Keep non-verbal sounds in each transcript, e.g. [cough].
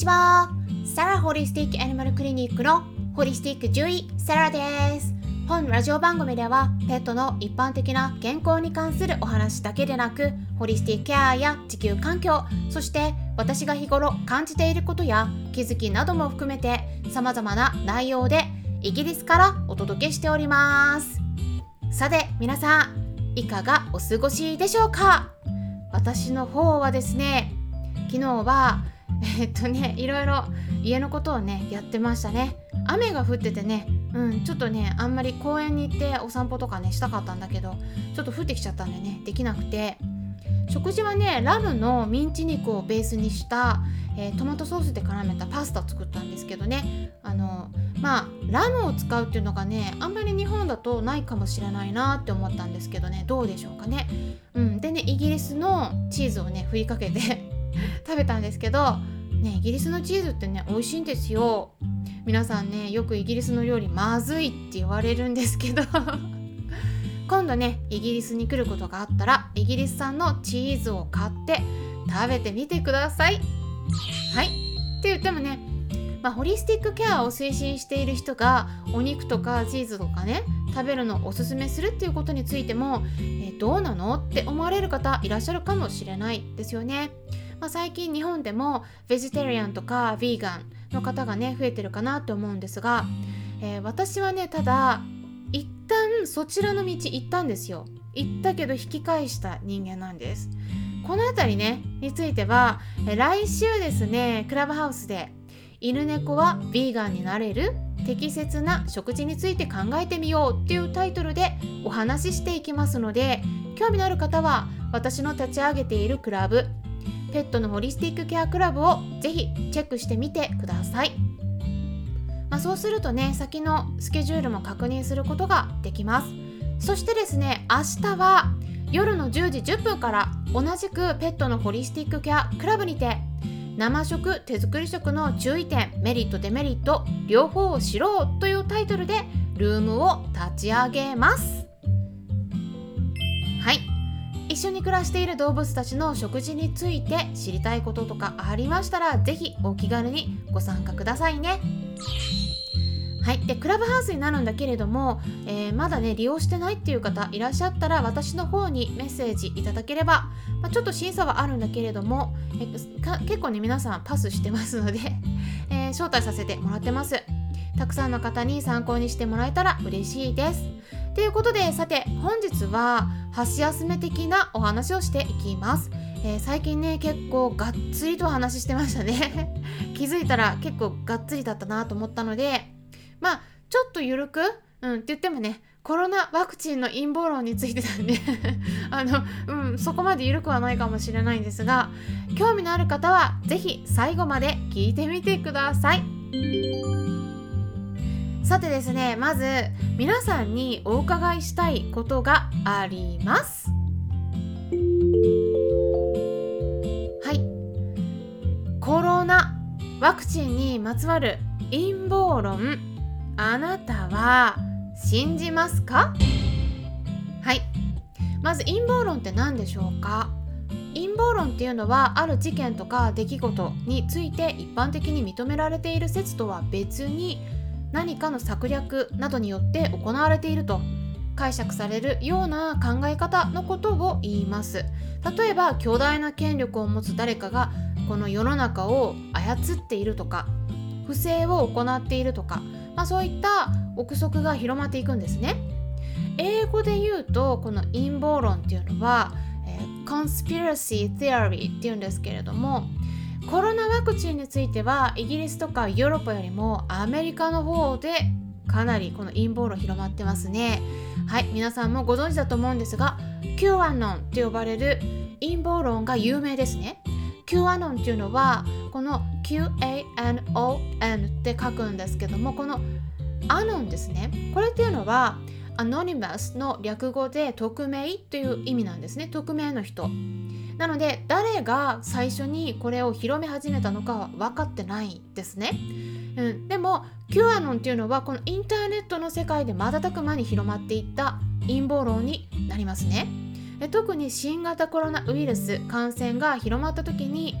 ちは。サラホリスティックアニマルクリニックのホリスティック獣医サラです。本ラジオ番組ではペットの一般的な健康に関するお話だけでなくホリスティックケアや地球環境そして私が日頃感じていることや気づきなども含めて様々な内容でイギリスからお届けしております。さて皆さんいかがお過ごしでしょうか？私の方はですね昨日はえっとねいろいろ家のことをねやってましたね。雨が降っててねうんちょっとねあんまり公園に行ってお散歩とかねしたかったんだけどちょっと降ってきちゃったんでね。できなくて。食事はねラムのミンチ肉をベースにした、えー、トマトソースで絡めたパスタ作ったんですけどね。あのまあラムを使うっていうのがねあんまり日本だとないかもしれないなって思ったんですけどね。どうでしょうかね。うん、でねイギリスのチーズをね振りかけて食べたんですけどねイギリスのチーズってね美味しいんですよ。皆さんねよくイギリスの料理まずいって言われるんですけど。[laughs] 今度ねイギリスに来ることがあったらイギリス産のチーズを買って食べてみてください。はい。って言ってもねまあ、ホリスティックケアを推進している人がお肉とかチーズとかね食べるのをおすすめするっていうことについても、えどうなのって思われる方いらっしゃるかもしれないですよね。まあ、最近日本でもベジタリアンとかヴィーガンの方がね増えてるかなと思うんですが、えー、私はねただ一旦そちらの道行ったんですよ。行ったけど引き返した人間なんです。この辺りねについては、えー、来週ですねクラブハウスで犬猫はヴィーガンになれる？適切な食事について考えてみようっていうタイトルでお話ししていきますので興味のある方は私の立ち上げているクラブペットのホリスティックケアクラブをぜひチェックしてみてください、まあ、そうするとね先のスケジュールも確認することができます。そしてですね明日は夜の10時10分から同じくペットのホリスティックケアクラブにて生食手作り食の注意点メリットデメリット両方を知ろうというタイトルでルームを立ち上げます。一緒に暮らしている動物たちの食事について知りたいこととかありましたら是非お気軽にご参加くださいね。はい、でクラブハウスになるんだけれども、えー、まだね利用してないっていう方いらっしゃったら私の方にメッセージいただければ、まあ、ちょっと審査はあるんだけれどもえ結構ね皆さんパスしてますので、[laughs] えー、招待させてもらってます。たくさんの方に参考にしてもらえたら嬉しいです。ということでさて本日は箸休め的なお話をしていきます、えー、最近ね結構がっつりと話してましたね。[laughs] 気づいたら結構がっつりだったなと思ったのでまあちょっとゆるくうんって言ってもねコロナワクチンの陰謀論についてなんであの、うん、そこまで緩くはないかもしれないんですが興味のある方は是非最後まで聞いてみてください。さてですねまず皆さんにお伺いしたいことがあります。はい。コロナワクチンにまつわる陰謀論あなたは信じますか？はい。まず陰謀論って何でしょうか？陰謀論っていうのはある事件とか出来事について一般的に認められている説とは別に何かの策略などによって行われていると解釈されるような考え方のことを言います。例えば巨大な権力を持つ誰かがこの世の中を操っているとか不正を行っているとか、まあ、そういった憶測が広まっていくんですね。英語で言うとこの陰謀論っていうのは、えー、conspiracy theory っていうんですけれどもコロナワクチンについてはイギリスとかヨーロッパよりもアメリカの方でかなりこの陰謀論広まってますね。はい皆さんもご存知だと思うんですが Q アノンって呼ばれる陰謀論が有名ですね。Q アノンっていうのはこの QANON って書くんですけどもこのアノンですね。これっていうのはアノニマスの略語で匿名という意味なんですね。匿名の人。なので誰が最初にこれを広め始めたのかは分かってないですね。うん、でも Q アノンっていうのはこのインターネットの世界で瞬く間に広まっていった陰謀論になりますね。特に新型コロナウイルス感染が広まった時に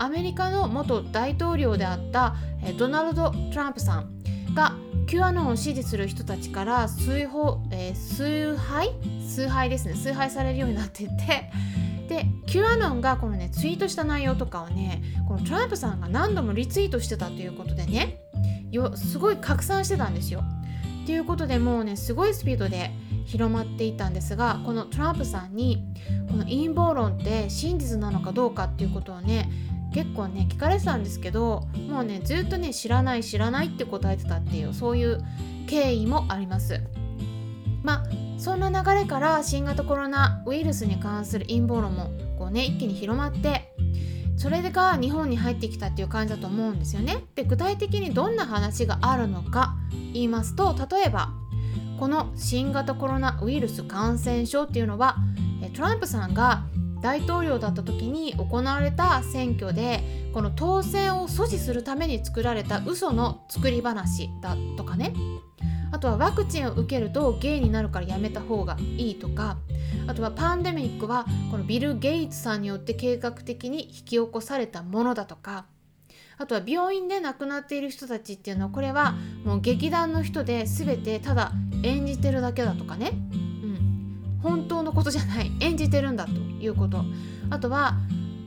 アメリカの元大統領であったドナルド・トランプさんが Q アノンを支持する人たちから崇拝、えー、崇拝？崇拝ですね崇拝されるようになっていってで Q アノンがこのねツイートした内容とかをねこのトランプさんが何度もリツイートしてたということでねよすごい拡散してたんですよ。ということでもうねすごいスピードで広まっていったんですがこのトランプさんにこの陰謀論って真実なのかどうかっていうことをね結構ね聞かれてたんですけどもうねずっとね知らない知らないって答えてたっていうそういう経緯もありますまあそんな流れから新型コロナウイルスに関する陰謀論もこうね一気に広まってそれが日本に入ってきたっていう感じだと思うんですよね。で具体的にどんな話があるのか言いますと例えばこの新型コロナウイルス感染症っていうのはトランプさんが大統領だった時に行われた選挙でこの当選を阻止するために作られた嘘の作り話だとかねあとはワクチンを受けるとゲイになるからやめた方がいいとかあとはパンデミックはこのビル・ゲイツさんによって計画的に引き起こされたものだとかあとは病院で亡くなっている人たちっていうのはこれはもう劇団の人で全てただ演じてるだけだとかね。うん。本当のことじゃない。[laughs] 演じてるんだということ。あとは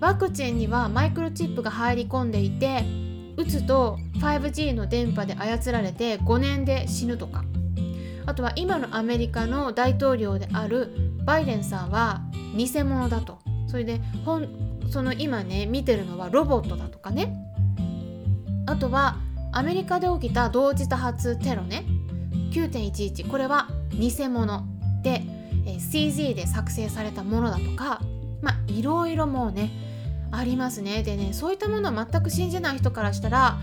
ワクチンにはマイクロチップが入り込んでいて打つと 5G の電波で操られて5年で死ぬとか。あとは今のアメリカの大統領であるバイデンさんは偽物だと。それで本その今ね見てるのはロボットだとかね。あとはアメリカで起きた同時多発テロね。9.11これは偽物。で CG で作成されたものだとか。まあいろいろもうねありますね。でねそういったものは全く信じない人からしたら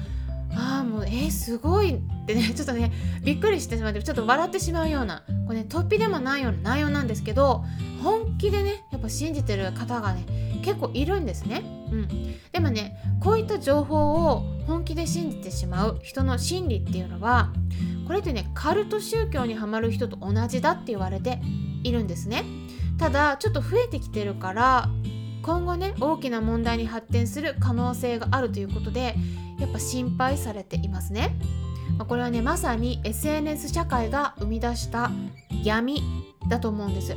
ああもうえー、すごいってね [laughs] ちょっとねびっくりしてしまってちょっと笑ってしまうようなこれね突飛でもないような内容なんですけど本気でねやっぱ信じてる方がね結構いるんですね。うん、でもねこういった情報を本気で信じてしまう人の心理っていうのはこれってねカルト宗教にはまる人と同じだって言われているんですね。ただちょっと増えてきてるから今後ね大きな問題に発展する可能性があるということでやっぱ心配されていますね。これはねまさに SNS 社会が生み出した闇だと思うんです。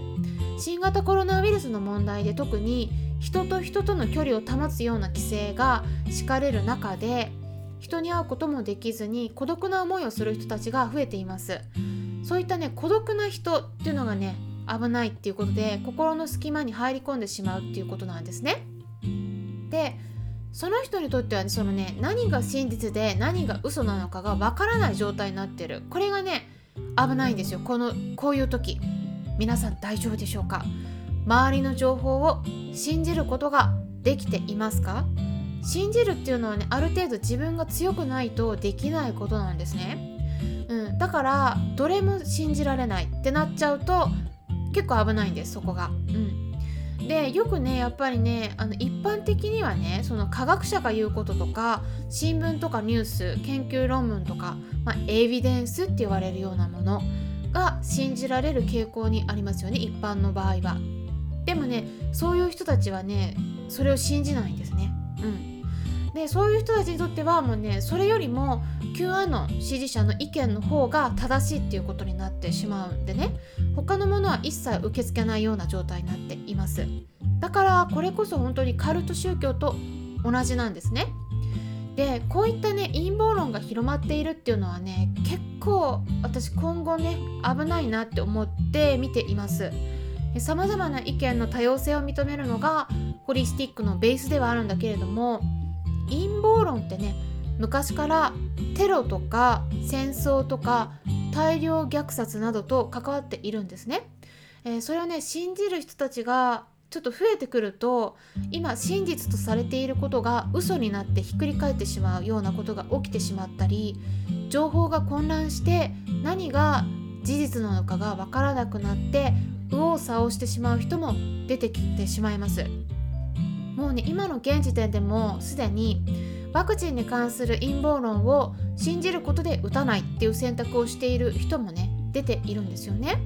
新型コロナウイルスの問題で特に人と人との距離を保つような規制が敷かれる中で人に会うこともできずに孤独な思いをする人たちが増えています。そういったね孤独な人っていうのがね危ないっていうことで心の隙間に入り込んでしまうっていうことなんですね。でその人にとっては、ね、そのね何が真実で何が嘘なのかがわからない状態になってる。これがね危ないんですよ。このこういう時。皆さん大丈夫でしょうか？周りの情報を信じることができていますか？信じるっていうのはねある程度自分が強くないとできないことなんですね、うん、だからどれも信じられないってなっちゃうと結構危ないんですそこが。うんでよくねやっぱりねあの一般的にはねその科学者が言うこととか新聞とかニュース研究論文とか、まあ、エビデンスって言われるようなものが信じられる傾向にありますよね一般の場合は。でもねそういう人たちはねそれを信じないんですね。うんでそういう人たちにとってはもうねそれよりも Q アノン支持者の意見の方が正しいっていうことになってしまうんでね他のものは一切受け付けないような状態になっています。だからこれこそ本当にカルト宗教と同じなんですね。でこういったね陰謀論が広まっているっていうのはね結構私今後ね危ないなって思って見ています。さまざまな意見の多様性を認めるのがホリスティックのベースではあるんだけれども陰謀論ってね昔からテロとか戦争とか大量虐殺などと関わっているんですね。えー、それをね信じる人たちがちょっと増えてくると今真実とされていることが嘘になってひっくり返ってしまうようなことが起きてしまったり情報が混乱して何が事実なのかが分からなくなって右往左往してしまう人も出てきてしまいます。もうね今の現時点でもすでにワクチンに関する陰謀論を信じることで打たないっていう選択をしている人もね出ているんですよね。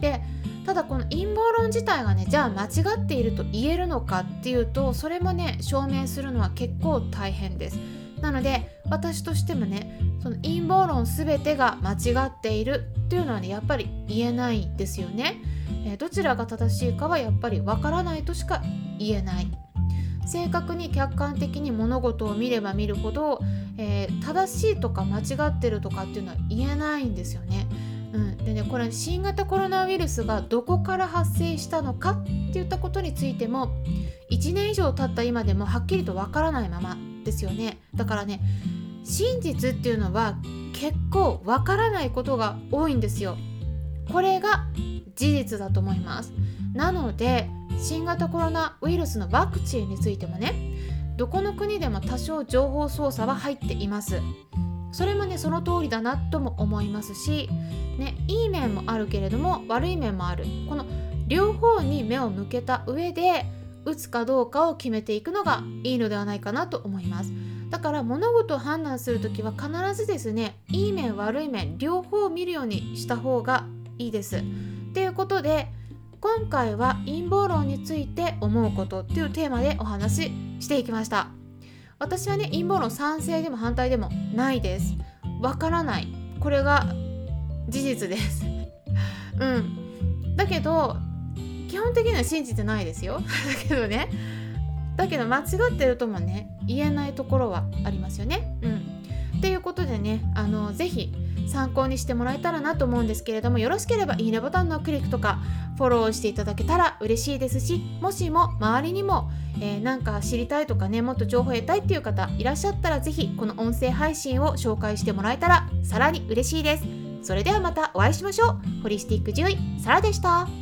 でただこの陰謀論自体がねじゃあ間違っていると言えるのかっていうとそれもね証明するのは結構大変です。なので私としてもねその陰謀論全てが間違っているっていうのはねやっぱり言えないですよね、えー、どちらが正しいかはやっぱりわからないとしか言えない正確に客観的に物事を見れば見るほど、えー、正しいとか間違ってるとかっていうのは言えないんですよね。うん、でねこれ新型コロナウイルスがどこから発生したのかっていったことについても1年以上経った今でもはっきりとわからないままですよね。だからね真実っていうのは結構わからないことが多いんですよ。これが事実だと思います。なので新型コロナウイルスのワクチンについてもねどこの国でも多少情報操作は入っています。それもねその通りだなとも思いますし、ね、いい面もあるけれども悪い面もある。この両方に目を向けた上で打つかどうかを決めていくのがいいのではないかなと思います。だから物事を判断する時は必ずですねいい面悪い面両方を見るようにした方がいいです。ということで今回は陰謀論について思うことっていうテーマでお話ししていきました。私はね陰謀論賛成でも反対でもないです。わからない。これが事実です。[laughs] うん。だけど基本的には信じてないですよ。[laughs] だけどね。だけど間違ってるともね言えないところはありますよね。うん。っていうことでねあのぜひ参考にしてもらえたらなと思うんですけれどもよろしければいいねボタンのクリックとかフォローしていただけたら嬉しいですしもしも周りにも、えー、なんか知りたいとかねもっと情報を得たいっていう方いらっしゃったら是非この音声配信を紹介してもらえたらさらに嬉しいです。それではまたお会いしましょう。ホリスティック獣医サラでした。